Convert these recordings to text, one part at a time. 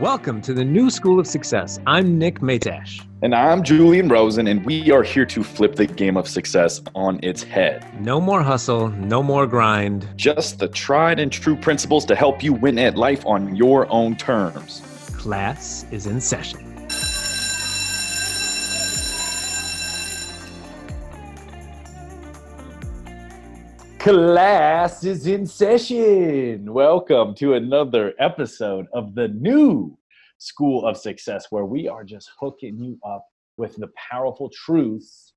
Welcome to the New School of Success. I'm Nick Matash. And I'm Julian Rosen, and we are here to flip the game of success on its head. No more hustle, no more grind. Just the tried and true principles to help you win at life on your own terms. Class is in session. Class is in session. Welcome to another episode of the new School of Success, where we are just hooking you up with the powerful truths,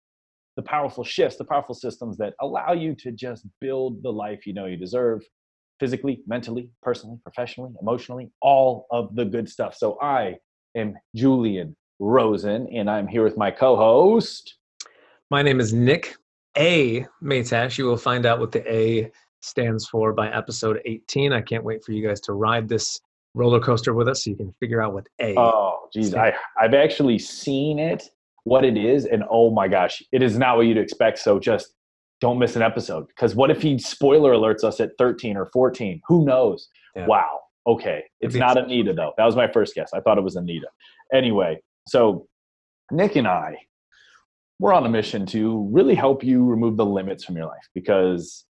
the powerful shifts, the powerful systems that allow you to just build the life you know you deserve physically, mentally, personally, professionally, emotionally, all of the good stuff. So I am Julian Rosen, and I'm here with my co host. My name is Nick A. Matash. You will find out what the A stands for by episode 18. I can't wait for you guys to ride this roller coaster with us so you can figure out what A. Oh, geez. I, I've actually seen it, what it is, and oh my gosh, it is not what you'd expect. So just don't miss an episode. Because what if he spoiler alerts us at 13 or 14? Who knows? Yeah. Wow. Okay. It's not Anita, though. That was my first guess. I thought it was Anita. Anyway, so Nick and I, we're on a mission to really help you remove the limits from your life because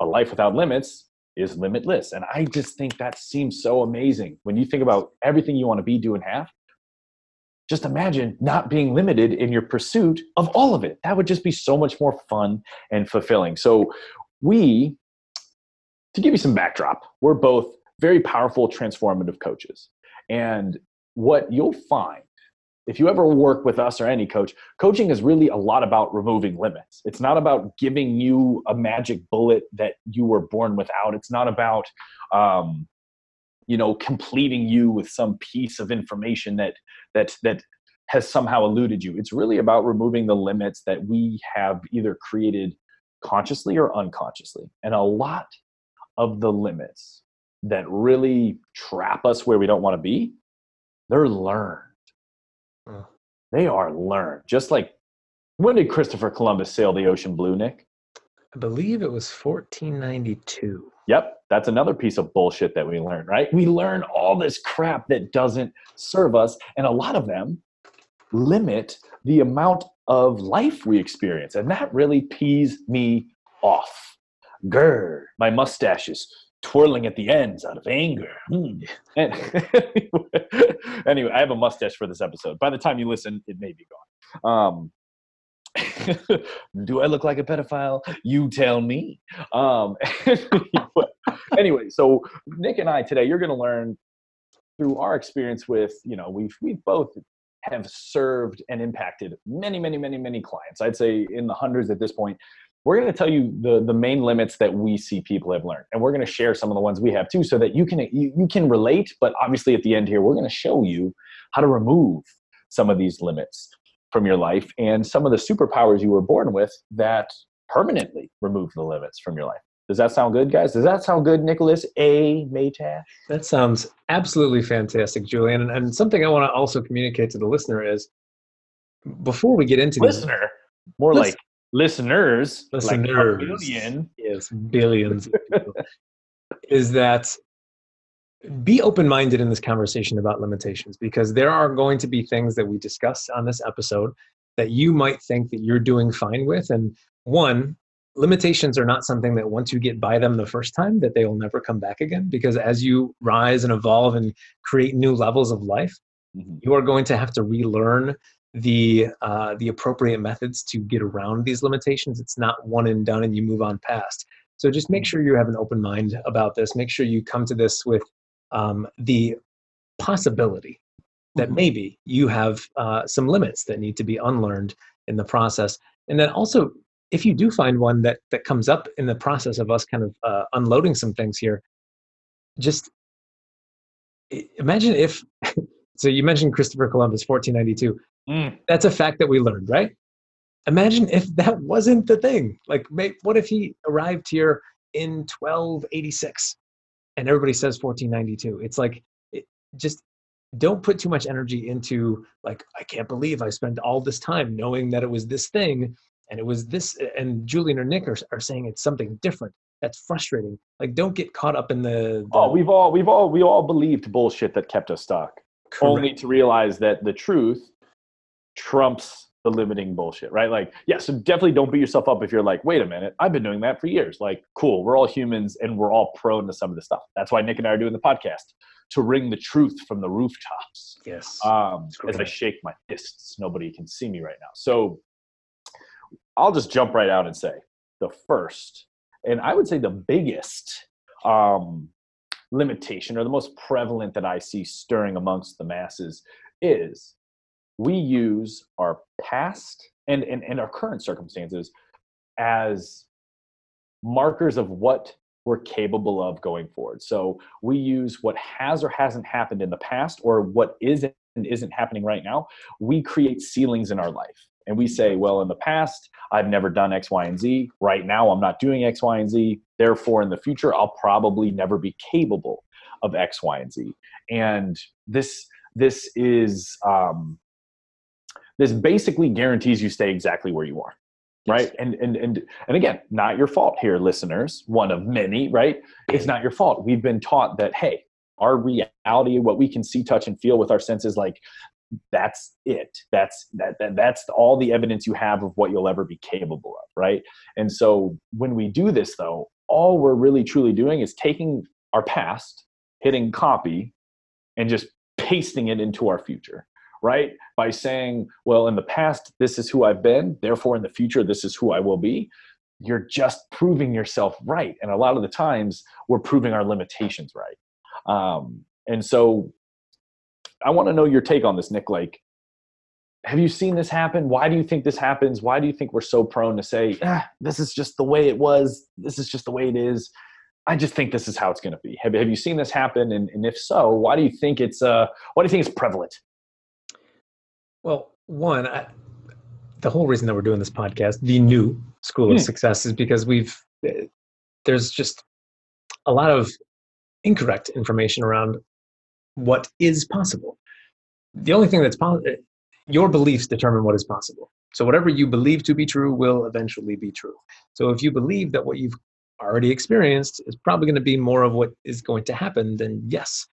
a life without limits is limitless. And I just think that seems so amazing. When you think about everything you want to be, do, and have, just imagine not being limited in your pursuit of all of it. That would just be so much more fun and fulfilling. So, we, to give you some backdrop, we're both very powerful, transformative coaches. And what you'll find if you ever work with us or any coach, coaching is really a lot about removing limits. It's not about giving you a magic bullet that you were born without. It's not about, um, you know, completing you with some piece of information that that that has somehow eluded you. It's really about removing the limits that we have either created consciously or unconsciously. And a lot of the limits that really trap us where we don't want to be, they're learned they are learned. Just like when did Christopher Columbus sail the ocean blue, Nick? I believe it was 1492. Yep, that's another piece of bullshit that we learn, right? We learn all this crap that doesn't serve us, and a lot of them limit the amount of life we experience, and that really pees me off. Grr, my mustache is twirling at the ends out of anger. Hmm. anyway, I have a mustache for this episode. By the time you listen, it may be gone. Um, do I look like a pedophile? You tell me. Um, anyway, so Nick and I today, you're going to learn through our experience with, you know, we've we've both have served and impacted many, many, many, many clients. I'd say in the hundreds at this point we're going to tell you the, the main limits that we see people have learned and we're going to share some of the ones we have too so that you can you, you can relate but obviously at the end here we're going to show you how to remove some of these limits from your life and some of the superpowers you were born with that permanently remove the limits from your life. Does that sound good guys? Does that sound good nicholas? A Matash That sounds absolutely fantastic, Julian. And, and something I want to also communicate to the listener is before we get into these- listener? More Listen- like listeners, like a billion. yes, billions of people, is that be open minded in this conversation about limitations because there are going to be things that we discuss on this episode that you might think that you're doing fine with. And one, limitations are not something that once you get by them the first time that they will never come back again because as you rise and evolve and create new levels of life Mhm. you are going to have to relearn the uh, the appropriate methods to get around these limitations. It's not one and done, and you move on past. So just make sure you have an open mind about this. Make sure you come to this with um, the possibility that Mhm. maybe you have uh, some limits that need to be unlearned in the process, and then also if you do find one that that comes up in the process of us kind of uh, unloading some things here, just imagine if. so you mentioned Christopher Columbus, 1492 Mm. that's a fact that we learned, right? Imagine if that wasn't the thing. Like, what if he arrived here in 1286 and everybody says 1492? It's like, it, just don't put too much energy into, like, I can't believe I spent all this time knowing that it was this thing and it was this. And Julian or Nick are, are saying it's something different. That's frustrating. Like, don't get caught up in the. the Oh, we've all we've all we all believed bullshit that kept us stuck. Correct. only to realize that the truth trumps the limiting bullshit, right? Like, yeah, so definitely don't beat yourself up if you're like, wait a minute, I've been doing that for years. Like, cool, we're all humans and we're all prone to some of this stuff. That's why Nick and I are doing the podcast to ring the truth from the rooftops. Yes. Um, as I shake my fists, nobody can see me right now. So I'll just jump right out and say the first, and I would say the biggest um, limitation or the most prevalent that I see stirring amongst the masses is we use our past and, and, and our current circumstances as markers of what we're capable of going forward. So we use what has or hasn't happened in the past or what is and isn't happening right now. We create ceilings in our life. And we say, well, in the past, I've never done X, Y, and Z. Right now, I'm not doing X, Y, and Z. Therefore, in the future, I'll probably never be capable of X, Y, and Z. And this this is um, this basically guarantees you stay exactly where you are right? And and and and again not your fault here listeners one of many right? It's not your fault. We've been taught that hey our reality what we can see touch and feel with our senses like that's it. That's that, that that's all the evidence you have of what you'll ever be capable of right? And so when we do this though all we're really truly doing is taking our past hitting copy and just pasting it into our future right? By saying, well, in the past, this is who I've been, therefore, in the future, this is who I will be. You're just proving yourself right. And a lot of the times, we're proving our limitations right. Um, and so, I want to know your take on this, Nick. Like, have you seen this happen? Why do you think this happens? Why do you think we're so prone to say, ah, this is just the way it was? This is just the way it is. I just think this is how it's going to be. Have, have you seen this happen? And, and if so, why do you think it's uh, why do you think it's prevalent? Well, one, I, the whole reason that we're doing this podcast, the new School of mm. Success, is because we've eh, there's just a lot of incorrect information around what is possible. The only thing that's possible, eh, your beliefs determine what is possible. So whatever you believe to be true will eventually be true. So if you believe that what you've already experienced is probably going to be more of what is going to happen, then yes.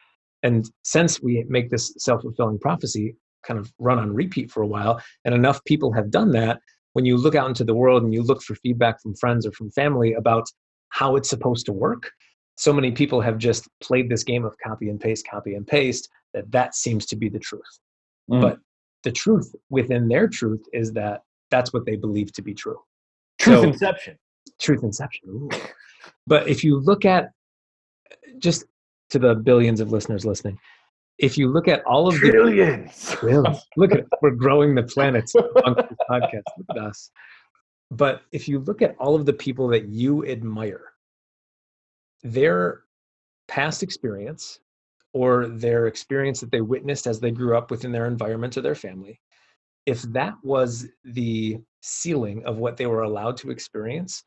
And since we make this self fulfilling prophecy, kind of run on repeat for a while and enough people have done that when you look out into the world and you look for feedback from friends or from family about how it's supposed to work so many people have just played this game of copy and paste copy and paste that that seems to be the truth mm. but the truth within their truth is that that's what they believe to be true truth so, inception truth inception Ooh. but if you look at just to the billions of listeners listening if you look at all of trillions. the trillions, look at we're growing the planets on this podcast. Look at us. But if you look at all of the people that you admire, their past experience or their experience that they witnessed as they grew up within their environment or their family, if that was the ceiling of what they were allowed to experience,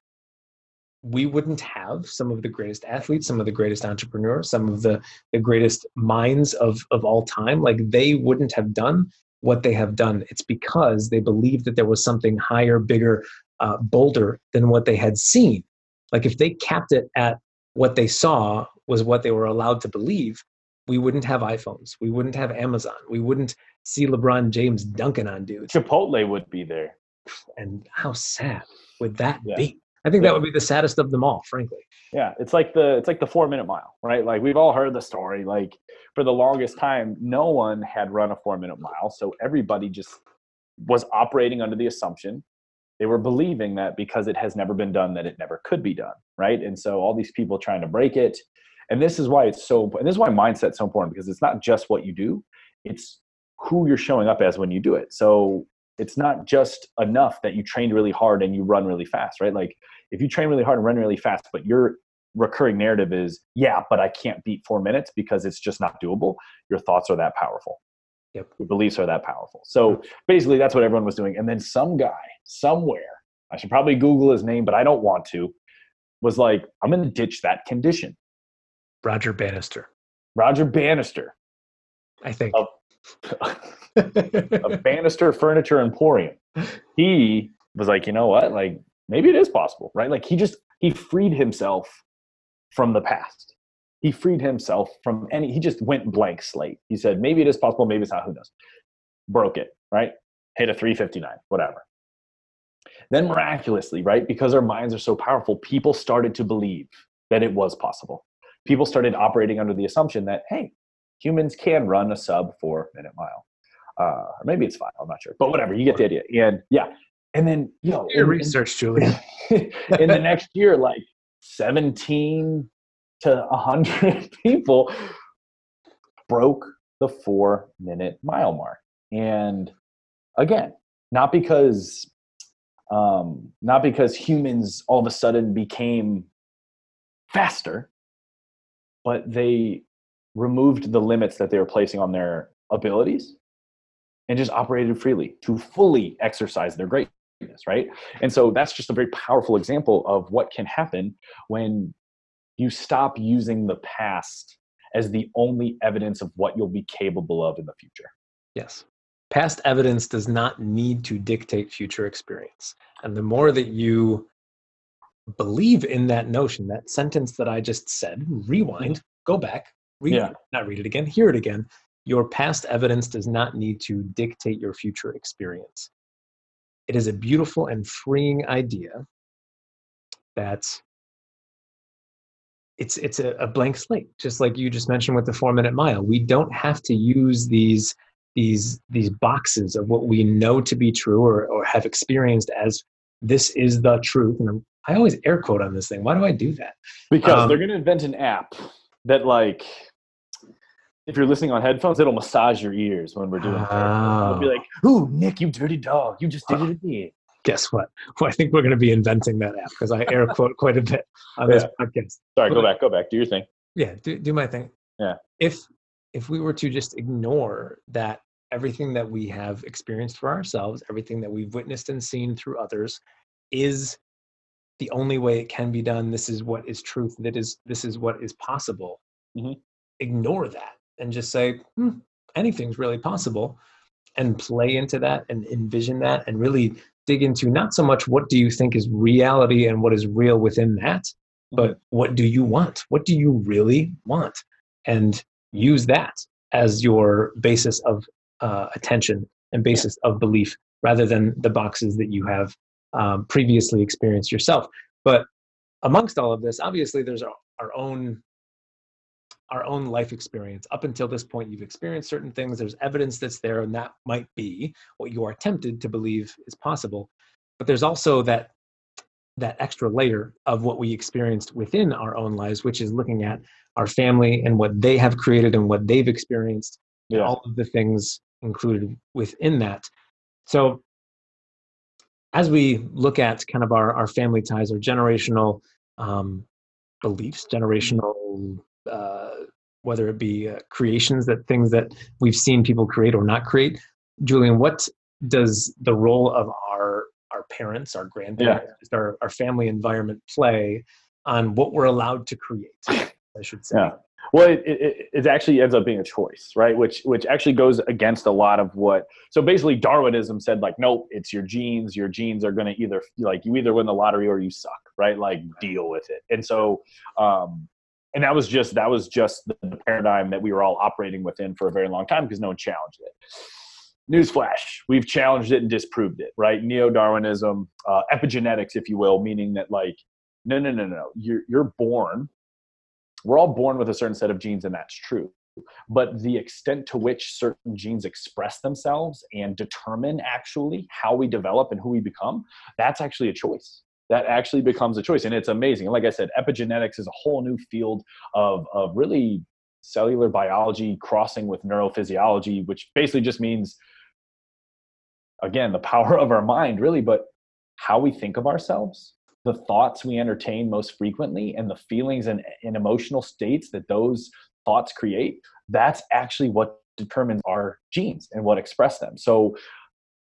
we wouldn't have some of the greatest athletes, some of the greatest entrepreneurs, some of the, the greatest minds of, of all time. Like they wouldn't have done what they have done. It's because they believed that there was something higher, bigger, uh, bolder than what they had seen. Like if they capped it at what they saw was what they were allowed to believe, we wouldn't have iPhones. We wouldn't have Amazon. We wouldn't see LeBron James dunking on dudes. Chipotle would be there. And how sad would that yeah. be? I think that would be the saddest of them all, frankly. Yeah, it's like the it's like the four minute mile, right? Like we've all heard the story. Like for the longest time, no one had run a four minute mile, so everybody just was operating under the assumption they were believing that because it has never been done, that it never could be done, right? And so all these people trying to break it, and this is why it's so. And this is why mindset's so important because it's not just what you do; it's who you're showing up as when you do it. So it's not just enough that you trained really hard and you run really fast, right? Like if you train really hard and run really fast, but your recurring narrative is, yeah, but I can't beat four minutes because it's just not doable, your thoughts are that powerful. Yep. Your beliefs are that powerful. So basically, that's what everyone was doing. And then some guy somewhere, I should probably Google his name, but I don't want to, was like, I'm going to ditch that condition. Roger Bannister. Roger Bannister. I think. Of, a Bannister Furniture Emporium. He was like, you know what? Like, maybe it is possible, right? Like, he just he freed himself from the past. he freed himself from any he just went blank slate he said maybe it is possible maybe it's not who knows broke it right hit a 359 whatever then miraculously right because our minds are so powerful people started to believe that it was possible people started operating under the assumption that hey humans can run a sub four minute mile uh, or maybe it's five i'm not sure but whatever you get the idea. And yeah and then you know your research julian in the next year like 17 to 100 people broke the four minute mile mark. And again, not because um, not because humans all of a sudden became faster, but they removed the limits that they were placing on their abilities and just operated freely to fully exercise their greatness, right? And so that's just a very powerful example of what can happen when you stop using the past as the only evidence of what you'll be capable of in the future. Yes. Past evidence does not need to dictate future experience. And the more that you believe in that notion, that sentence that I just said, rewind, mm-hmm. go back, read yeah. not read it again, hear it again. Your past evidence does not need to dictate your future experience. It is a beautiful and freeing idea that it's it's a, a blank slate just like you just mentioned with the four minute mile. We don't have to use these these these boxes of what we know to be true or, or have experienced as this is the truth. And I'm, i always air quote on this thing. Why do i do that? Because um, they're going to invent an app that like if you're listening on headphones it'll massage your ears when we're doing it it'll be like ooh nick you dirty dog you just did it again guess what? Well, I think we're going to be inventing that app because I air quote quite a bit on this yeah. podcast. Sorry, but, go back, go back, do your thing. Yeah, do do my thing. Yeah. If if we were to just ignore that everything that we have experienced for ourselves, everything that we've witnessed and seen through others, is the only way it can be done. This is what is truth. That is this is what is possible. Mm-hmm. Ignore that and just say hmm, anything's really possible, and play into that and envision that and really dig into not so much what do you think is reality and what is real within that, but what do you want? What do you really want? And use that as your basis of uh, attention and basis of belief rather than the boxes that you have um, previously experienced yourself. But amongst all of this, obviously, there's our, our own our own life experience. Up until this point, you've experienced certain things. There's evidence that's there, and that might be what you are tempted to believe is possible. But there's also that that extra layer of what we experienced within our own lives, which is looking at our family and what they have created and what they've experienced, yeah. and all of the things included within that. So as we look at kind of our, our family ties, our generational um, beliefs, generational uh, whether it be uh, creations that things that we've seen people create or not create. Julian, what does the role of our our parents, our grandparents, yeah. our, our family environment play on what we're allowed to create? I should say. Yeah. Well, it, it, it, actually ends up being a choice, right? Which which actually goes against a lot of what. So basically, Darwinism said like, nope, it's your genes. Your genes are going to either like you either win the lottery or you suck, right? Like deal with it. And so, um, and that was just that was just the paradigm that we were all operating within for a very long time because no one challenged it. Newsflash we've challenged it and disproved it right? Neo-darwinism uh, epigenetics if you will meaning that like no no no no you're, you're born we're all born with a certain set of genes and that's true. But the extent to which certain genes express themselves and determine actually how we develop and who we become that's actually a choice that actually becomes a choice. And it's amazing. Like I said, epigenetics is a whole new field of, of really cellular biology crossing with neurophysiology, which basically just means, again, the power of our mind, really, but how we think of ourselves, the thoughts we entertain most frequently, and the feelings and, and emotional states that those thoughts create. That's actually what determines our genes and what express them. So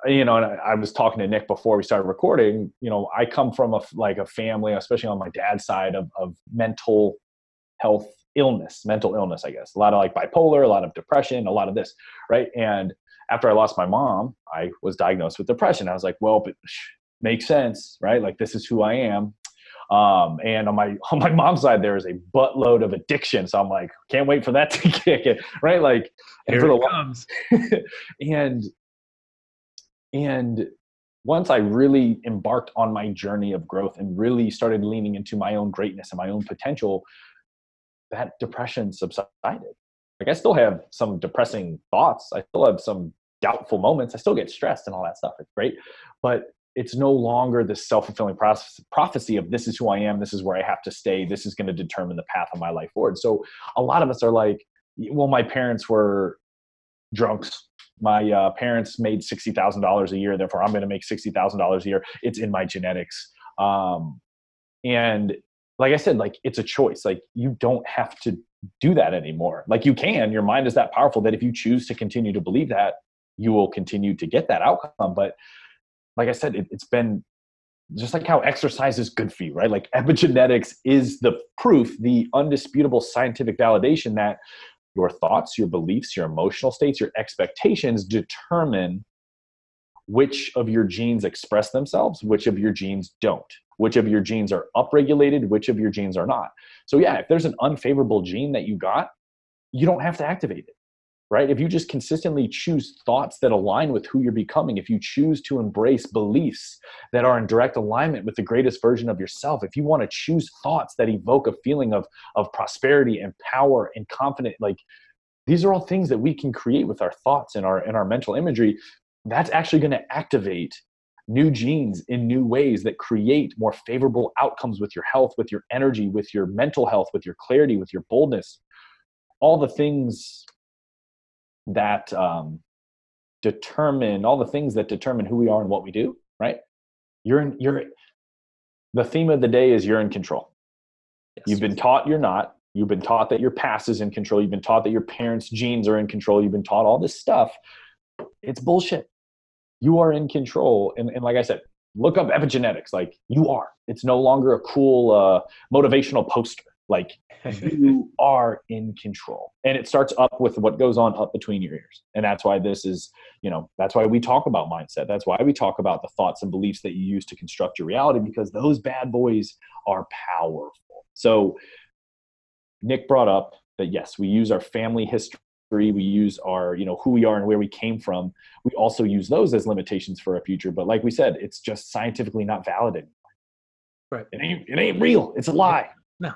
you know, and I, was talking to Nick before we started recording. You know, I come from a like a family, especially on my dad's side, of of mental health illness, mental illness. I guess a lot of like bipolar, a lot of depression, a lot of this, right? And after I lost my mom, I was diagnosed with depression. I was like, well, but makes sense, right? Like this is who I am. Um, and on my on my mom's side, there is a buttload of addiction. So I'm like, can't wait for that to kick in, right? Like, Here and it comes. and and once I really embarked on my journey of growth and really started leaning into my own greatness and my own potential, that depression subsided. Like I still have some depressing thoughts. I still have some doubtful moments. I still get stressed and all that stuff. It's great. But it's no longer the self-fulfilling prophecy of this is who I am, this is where I have to stay, this is going to determine the path of my life forward. So a lot of us are like, well, my parents were drunks. My uh, parents made sixty thousand dollars a year, therefore I'm going to make sixty thousand dollars a year. It's in my genetics. Um, and like I said, like it's a choice. Like you don't have to do that anymore. Like you can. Your mind is that powerful that if you choose to continue to believe that, you will continue to get that outcome. But like I said, it, it's been just like how exercise is good for you, right? Like epigenetics is the proof, the undisputable scientific validation that your thoughts, your beliefs, your emotional states, your expectations determine which of your genes express themselves, which of your genes don't, which of your genes are upregulated, which of your genes are not. So, yeah, if there's an unfavorable gene that you got, you don't have to activate it right? If you just consistently choose thoughts that align with who you're becoming, if you choose to embrace beliefs that are in direct alignment with the greatest version of yourself, if you want to choose thoughts that evoke a feeling of, of prosperity and power and confidence, like these are all things that we can create with our thoughts and our and our mental imagery. That's actually going to activate new genes in new ways that create more favorable outcomes with your health, with your energy, with your mental health, with your clarity, with your boldness. All the things that um, determine all the things that determine who we are and what we do right? You're in you're the theme of the day is you're in control. Yes. you've been taught you're not. You've been taught that your past is in control. You've been taught that your parents genes are in control. You've been taught all this stuff. It's bullshit. You are in control and, and like i said look up epigenetics. Like you are. It's no longer a cool uh, motivational poster like you are in control. And it starts up with what goes on up between your ears. And that's why this is, you know, that's why we talk about mindset. That's why we talk about the thoughts and beliefs that you use to construct your reality because those bad boys are powerful. So Nick brought up that yes, we use our family history we use our you know who we are and where we came from we also use those as limitations for our future but like we said it's just scientifically not valid anymore right it ain't, it ain't real it's a lie no,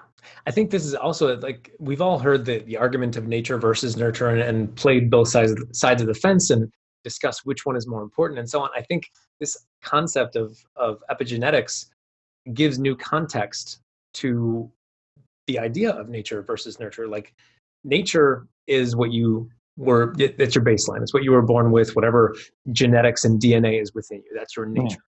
I think this is also like we've all heard the, the argument of nature versus nurture and, and played both sides of, the, sides of the fence and discussed which one is more important and so on. I think this concept of, of epigenetics gives new context to the idea of nature versus nurture. Like nature is what you were, that's your baseline. It's what you were born with, whatever genetics and DNA is within you. That's your hmm. nature.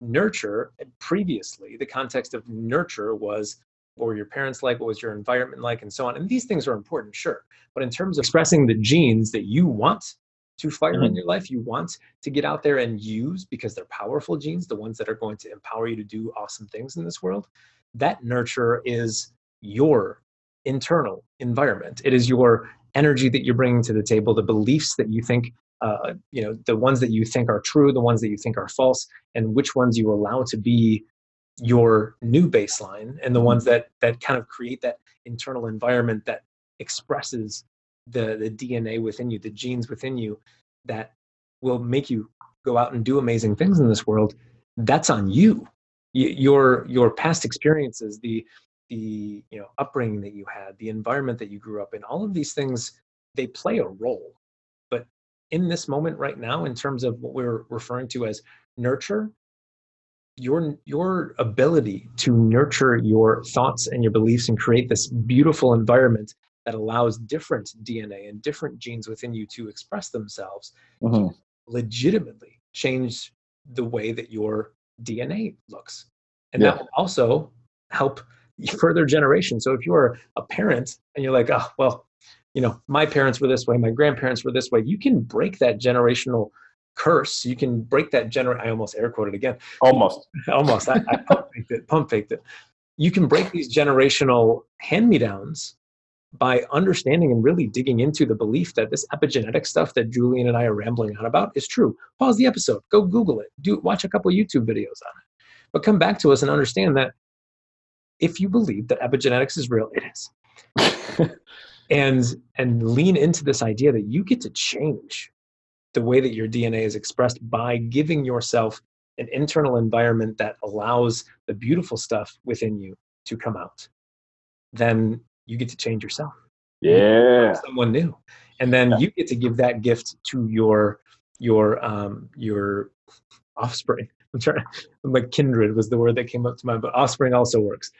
Nurture, previously, the context of nurture was what were your parents like what was your environment like and so on and these things are important sure but in terms of expressing the genes that you want to fire mm-hmm. in your life you want to get out there and use because they're powerful genes the ones that are going to empower you to do awesome things in this world that nurture is your internal environment it is your energy that you're bringing to the table the beliefs that you think uh, you know the ones that you think are true the ones that you think are false and which ones you allow to be your new baseline and the mm-hmm. ones that that kind of create that internal environment that expresses the the DNA within you, the genes within you that will make you go out and do amazing things in this world. That's on you. your your past experiences, the the you know upbringing that you had, the environment that you grew up in, all of these things they play a role. But in this moment right now, in terms of what we're referring to as nurture, your your ability to nurture your thoughts and your beliefs and create this beautiful environment that allows different DNA and different genes within you to express themselves mm-hmm. legitimately change the way that your DNA looks. And yeah. that will also help further generations. So if you're a parent and you're like, oh, well, you know, my parents were this way, my grandparents were this way, you can break that generational curse, you can break that gener. I almost air quoted again. Almost. almost. I, I pump faked it. Pump faked it. You can break these generational hand me downs by understanding and really digging into the belief that this epigenetic stuff that Julian and I are rambling on about is true. Pause the episode, go Google it, do watch a couple YouTube videos on it, but come back to us and understand that if you believe that epigenetics is real, it is. and and lean into this idea that you get to change the way that your DNA is expressed by giving yourself an internal environment that allows the beautiful stuff within you to come out, then you get to change yourself. Yeah. someone new. And then yeah. you get to give that gift to your your um your offspring. I'm trying like kindred was the word that came up to mind, but offspring also works.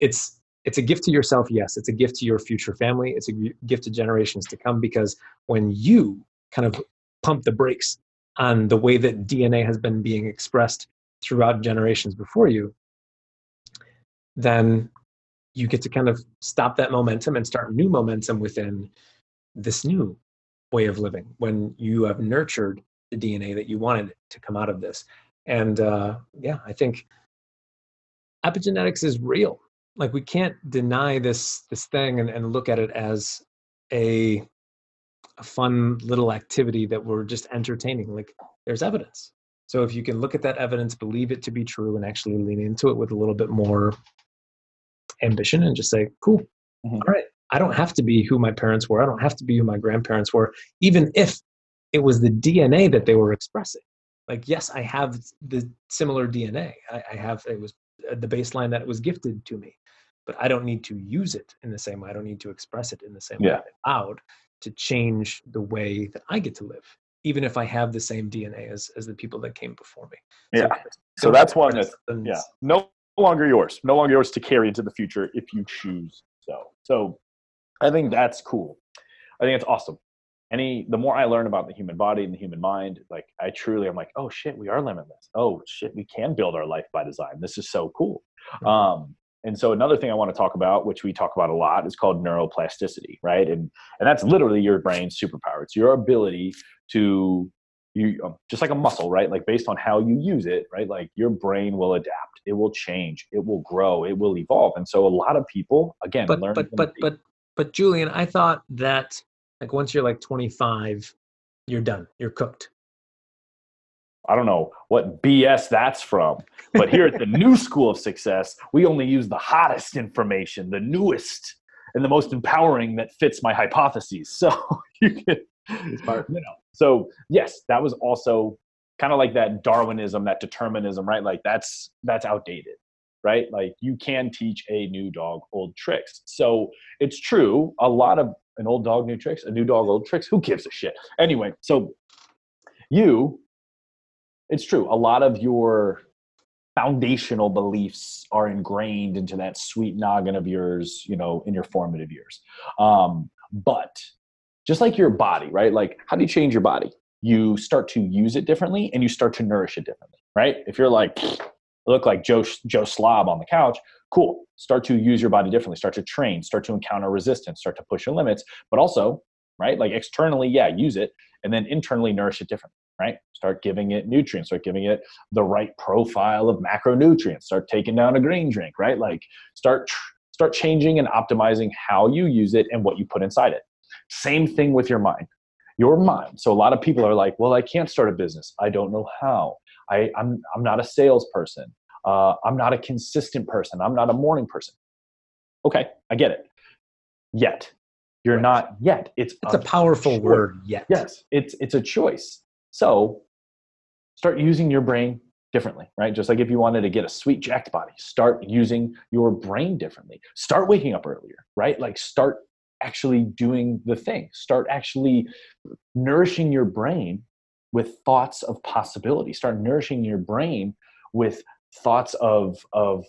It's it's a gift to yourself, yes. It's a gift to your future family. It's a gift to generations to come because when you kind of pump the brakes on the way that DNA has been being expressed throughout generations before you, then you get to kind of stop that momentum and start new momentum within this new way of living when you have nurtured the DNA that you wanted to come out of this. And uh, yeah, I think epigenetics is real. Like we can't deny this this thing and, and look at it as a, a fun little activity that we're just entertaining. Like there's evidence. So if you can look at that evidence, believe it to be true, and actually lean into it with a little bit more ambition and just say, cool, mm-hmm. all right, I don't have to be who my parents were. I don't have to be who my grandparents were, even if it was the DNA that they were expressing. Like, yes, I have the similar DNA. I, I have, it was uh, the baseline that it was gifted to me, but I don't need to use it in the same way. I don't need to express it in the same yeah. way out to change the way that I get to live, even if I have the same DNA as, as the people that came before me. Yeah. So, so that's one that, yeah, no longer yours, no longer yours to carry into the future if you choose so. So I think that's cool. I think it's awesome. Any the more I learn about the human body and the human mind, like I truly I'm like, oh shit, we are limitless. Oh shit, we can build our life by design. This is so cool. Mm-hmm. Um, and so another thing I want to talk about, which we talk about a lot, is called neuroplasticity, right? And and that's literally your brain's superpower. It's your ability to you um, just like a muscle right? Like based on how you use it right? Like your brain will adapt. It will change. It will grow. It will evolve. And so a lot of people again but but but but but julian i thought that like once you're like 25 you're done. You're cooked I don't know what BS that's from, but here at the new school of success, we only use the hottest information, the newest, and the most empowering that fits my hypotheses. So you can, you know. So yes, that was also kind of like that Darwinism, that determinism, right? Like that's that's outdated, right? Like you can teach a new dog old tricks. So it's true. A lot of an old dog new tricks, a new dog old tricks. Who gives a shit? Anyway, so you, it's true. A lot of your foundational beliefs are ingrained into that sweet noggin of yours, you know, in your formative years. Um, but just like your body, right? Like, how do you change your body? You start to use it differently and you start to nourish it differently, right? If you're like, look like Joe, Joe Slob on the couch, cool. Start to use your body differently, start to train, start to encounter resistance, start to push your limits, but also, right? Like externally, yeah, use it, and then internally nourish it differently, right? Start giving it nutrients, start giving it the right profile of macronutrients, start taking down a green drink, right? Like start start changing and optimizing how you use it and what you put inside it. Same thing with your mind. Your mind. So a lot of people are like, well, I can't start a business. I don't know how. I, I'm, I'm not a salesperson. Uh, I'm not a consistent person. I'm not a morning person. Okay, I get it. Yet. You're right. not yet. It's, it's a, a powerful choice. word, yet. Yes, it's, it's a choice. So start using your brain differently, right? Just like if you wanted to get a sweet jacked body, start using your brain differently. Start waking up earlier, right? Like start actually doing the thing. Start actually nourishing your brain with thoughts of possibility. Start nourishing your brain with thoughts of, of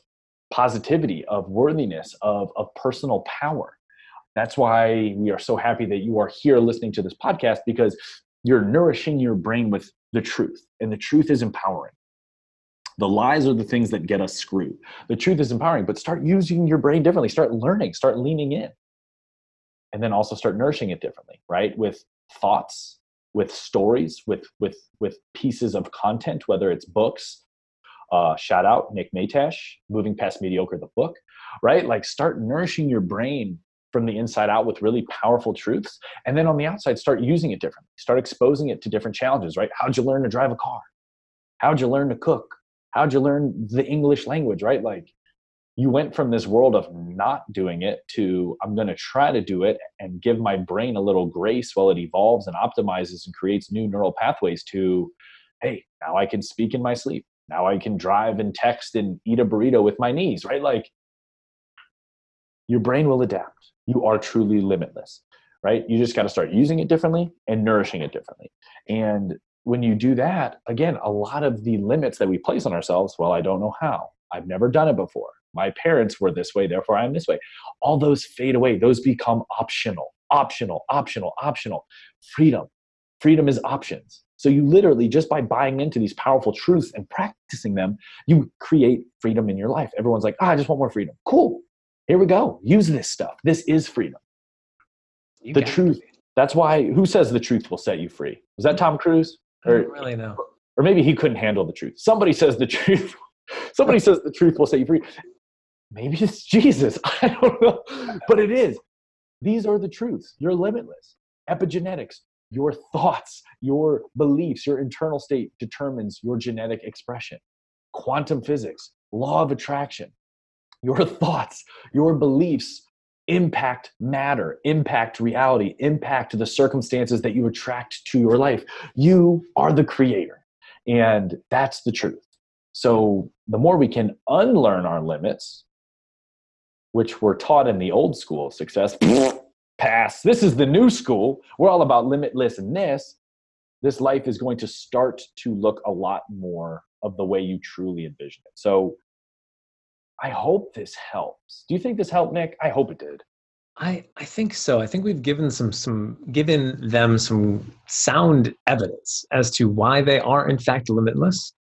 positivity, of worthiness, of, of personal power. That's why we are so happy that you are here listening to this podcast because you're nourishing your brain with the truth, and the truth is empowering. The lies are the things that get us screwed. The truth is empowering, but start using your brain differently. Start learning, start leaning in and then also start nourishing it differently right with thoughts with stories with with with pieces of content whether it's books uh, shout out nick matash moving past mediocre the book right like start nourishing your brain from the inside out with really powerful truths and then on the outside start using it differently. Start exposing it to different challenges right? How'd you learn to drive a car? How'd you learn to cook? How'd you learn the english language right? Like you went from this world of not doing it to i'm going to try to do it and give my brain a little grace while it evolves and optimizes and creates new neural pathways to hey now i can speak in my sleep. Now i can drive and text and eat a burrito with my knees right? Like your brain will adapt you are truly limitless right? You just got to start using it differently and nourishing it differently. And when you do that again a lot of the limits that we place on ourselves well i don't know how. I've never done it before. My parents were this way therefore i'm this way. All those fade away. Those become optional optional optional optional. Freedom. Freedom is options. So you literally just by buying into these powerful truths and practicing them you create freedom in your life. Everyone's like oh, i just want more freedom. Cool here we go. Use this stuff. This is freedom. You the truth. that's why who says the truth will set you free? Was that tom cruise? Or really know. or maybe he couldn't handle the truth. Somebody says the truth. Somebody says the truth will set you free. Maybe it's Jesus. I don't know. But it is. These are the truths. You're limitless. Epigenetics, your thoughts, your beliefs, your internal state determines your genetic expression. Quantum physics, law of attraction, your thoughts, your beliefs impact matter, impact reality, impact the circumstances that you attract to your life. You are the creator. And that's the truth. So the more we can unlearn our limits, which were taught in the old school of success, pass. This is the new school. We're all about limitlessness. This life is going to start to look a lot more of the way you truly envision it. So I hope this helps. Do you think this helped, Nick? I hope it did. I, I think so. I think we've given some some given them some sound evidence as to why they are in fact limitless.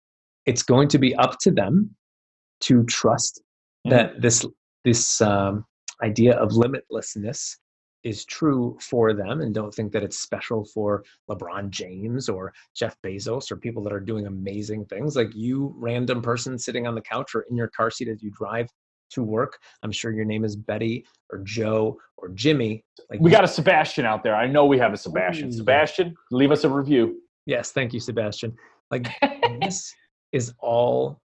It's going to be up to them to trust mm-hmm. that this this um, idea of limitlessness is true for them and don't think that it's special for LeBron James or Jeff Bezos or people that are doing amazing things. Like you random person sitting on the couch or in your car seat as you drive to work i'm sure your name is betty or joe or jimmy. Like we got a sebastian out there. I know we have a sebastian. Sebastian leave us a review. Yes thank you sebastian. Like this is all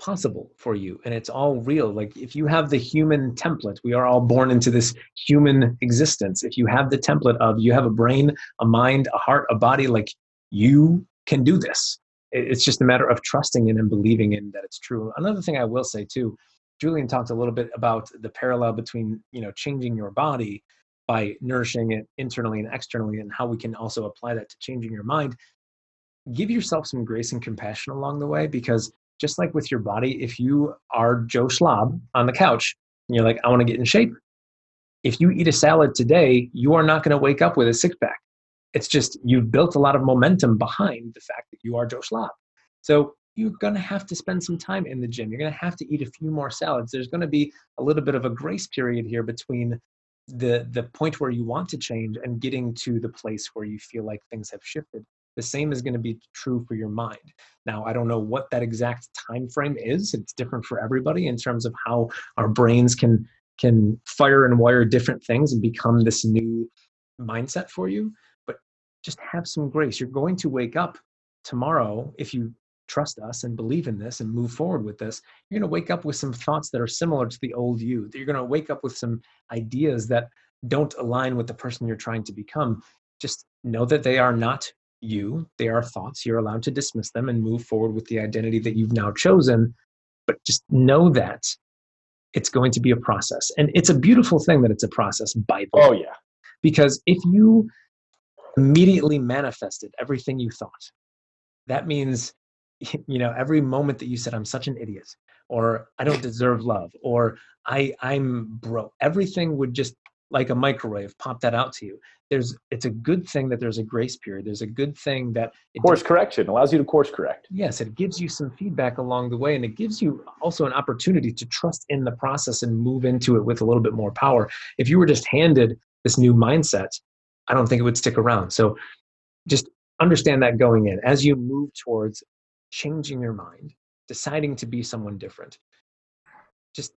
possible for you and it's all real. Like if you have the human template we are all born into this human existence. If you have the template of you have a brain a mind a heart a body like you can do this. It's just a matter of trusting in and believing in that it's true. Another thing i will say too julian talked a little bit about the parallel between you know changing your body by nourishing it internally and externally and how we can also apply that to changing your mind. Give yourself some grace and compassion along the way because just like with your body, if you are Joe Schlob on the couch and you're like, I want to get in shape, if you eat a salad today, you are not going to wake up with a six pack. It's just you've built a lot of momentum behind the fact that you are Joe Schlob. So you're going to have to spend some time in the gym. You're going to have to eat a few more salads. There's going to be a little bit of a grace period here between the the point where you want to change and getting to the place where you feel like things have shifted the same is going to be true for your mind. Now i don't know what that exact time frame is it's different for everybody in terms of how our brains can can fire and wire different things and become this new mindset for you but just have some grace. You're going to wake up tomorrow if you trust us and believe in this and move forward with this you're going to wake up with some thoughts that are similar to the old you you're going to wake up with some ideas that don't align with the person you're trying to become. Just know that they are not you. They are thoughts. You're allowed to dismiss them and move forward with the identity that you've now chosen. But just know that it's going to be a process. And it's a beautiful thing that it's a process, by the oh, way. Oh, yeah. Because if you immediately manifested everything you thought, that means, you know, every moment that you said, I'm such an idiot, or I don't deserve love, or I, I'm broke, everything would just like a microwave pop that out to you. There's it's a good thing that there's a grace period. There's a good thing that course correction allows you to course correct. Yes it gives you some feedback along the way and it gives you also an opportunity to trust in the process and move into it with a little bit more power. If you were just handed this new mindset i don't think it would stick around. So just understand that going in. As you move towards changing your mind deciding to be someone different just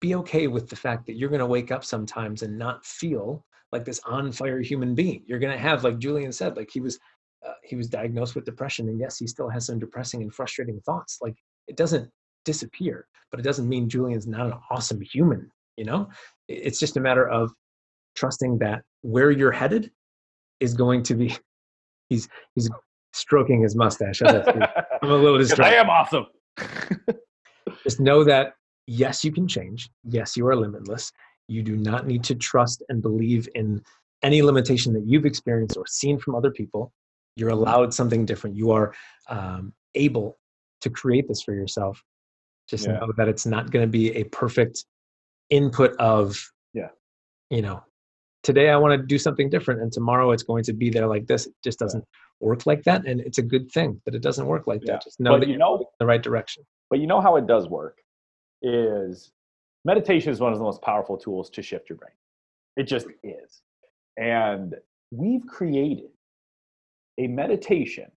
be okay with the fact that you're going to wake up sometimes and not feel like this on fire human being. You're going to have, like Julian said, like he was, uh, he was diagnosed with depression, and yes, he still has some depressing and frustrating thoughts. Like it doesn't disappear. But it doesn't mean Julian's not an awesome human, you know? It's just a matter of trusting that where you're headed is going to be he's he's stroking his mustache. I'm a little distracted. I am awesome. just know that yes, you can change. Yes, you are limitless. You do not need to trust and believe in any limitation that you've experienced or seen from other people. You're allowed something different. You are um, able to create this for yourself. Just yeah. know that it's not going to be a perfect input of, yeah, you know, today I want to do something different, and tomorrow it's going to be there like this. It just doesn't yeah. work like that, and it's a good thing that it doesn't work like yeah. that. Just know but that you know the right direction. But you know how it does work is meditation is one of the most powerful tools to shift your brain. It just is. And we've created a meditation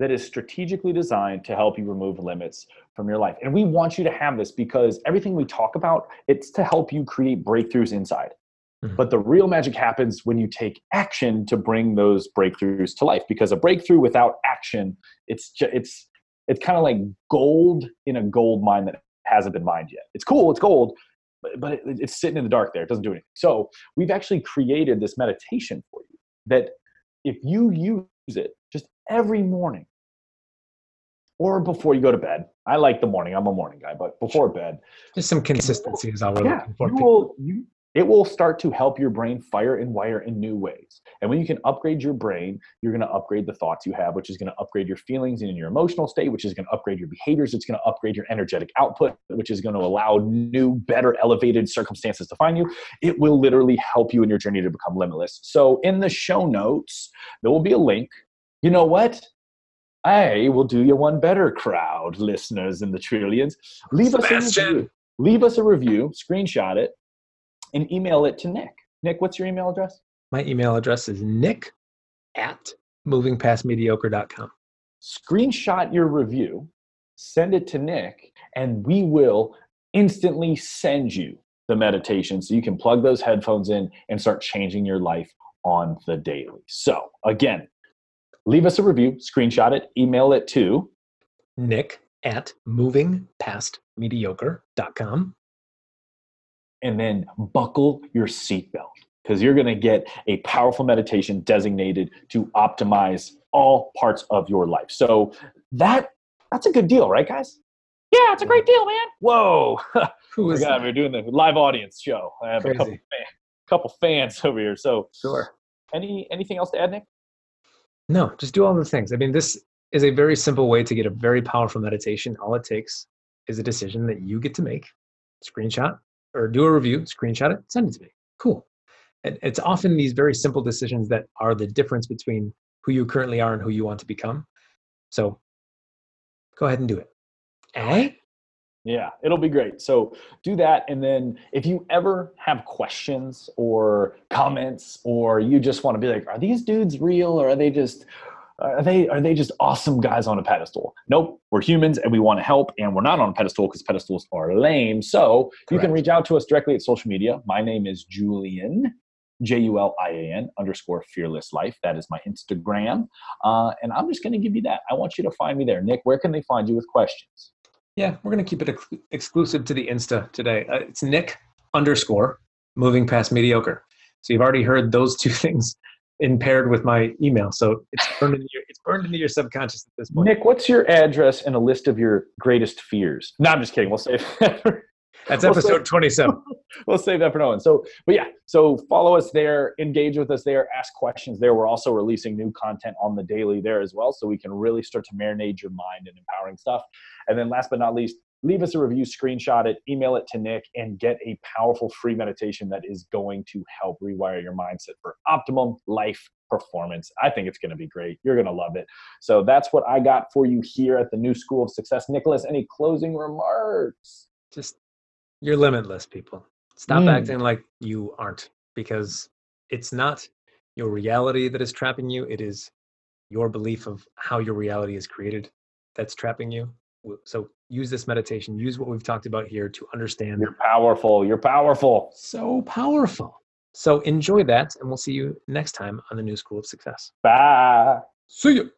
that is strategically designed to help you remove limits from your life. And we want you to have this because everything we talk about, it's to help you create breakthroughs inside. Mm-hmm. But the real magic happens when you take action to bring those breakthroughs to life because a breakthrough without action, it's just, it's it's kind of like gold in a gold mine that hasn't been mined yet. It's cool, it's gold, but, but it, it's sitting in the dark there. It doesn't do anything. So we've actually created this meditation for you that if you use it just every morning or before you go to bed. I like the morning. I'm a morning guy, but before bed, just some consistency is all we're yeah, looking for. You will, you, it will start to help your brain fire and wire in new ways. And when you can upgrade your brain, you're going to upgrade the thoughts you have, which is going to upgrade your feelings and your emotional state, which is going to upgrade your behaviors. It's going to upgrade your energetic output, which is going to allow new, better, elevated circumstances to find you. It will literally help you in your journey to become limitless. So, in the show notes, there will be a link. You know what? I will do you one better, crowd listeners in the trillions. Leave Sebastian. us a review. Leave us a review. Screenshot it and email it to Nick. Nick, what's your email address? My email address is nick at movingpastmediocre.com. Screenshot your review, send it to Nick, and we will instantly send you the meditation so you can plug those headphones in and start changing your life on the daily. So, again, leave us a review, screenshot it, email it to nick at movingpastmediocre.com and then buckle your seatbelt because you're going to get a powerful meditation designated to optimize all parts of your life. So that that's a good deal, right, guys? Yeah, it's a great deal, man. Whoa, who is that? We're doing the live audience show. I have Crazy. a couple, fan, couple fans over here. So, sure. Any anything else to add, Nick? No, just do all the things. I mean, this is a very simple way to get a very powerful meditation. All it takes is a decision that you get to make. Screenshot, or do a review, screenshot it, send it to me. Cool. And it's often these very simple decisions that are the difference between who you currently are and who you want to become. So go ahead and do it. Eh? Yeah, it'll be great. So do that. And then if you ever have questions or comments, or you just want to be like, are these dudes real or are they just are they are they just awesome guys on a pedestal? Nope, we're humans and we want to help, and we're not on a pedestal because pedestals are lame. So Correct. you can reach out to us directly at social media. My name is Julian. J U L I A N underscore fearless life. That is my Instagram. Uh, and I'm just going to give you that. I want you to find me there. Nick, where can they find you with questions? Yeah, we're going to keep it ex- exclusive to the Insta today. Uh, it's Nick underscore moving past mediocre. So you've already heard those two things impaired with my email. So it's burned into your, it's burned into your subconscious at this point. Nick, what's your address and a list of your greatest fears? No, I'm just kidding. We'll save that. For, That's we'll episode save, 27. we'll save that for no one. So, but yeah, so follow us there, engage with us there, ask questions there. We're also releasing new content on the daily there as well. So we can really start to marinate your mind and empowering stuff. And then last but not least, leave us a review, screenshot it, email it to Nick, and get a powerful free meditation that is going to help rewire your mindset for optimum life performance. I think it's going to be great. You're going to love it. So that's what I got for you here at the New School of Success. Nicholas, any closing remarks? Just you're limitless, people. Stop mm. acting like you aren't because it's not your reality that is trapping you. It is your belief of how your reality is created that's trapping you. So use this meditation, use what we've talked about here to understand. You're powerful. You're powerful. So powerful. So enjoy that, and we'll see you next time on the New School of Success. Bye. See you.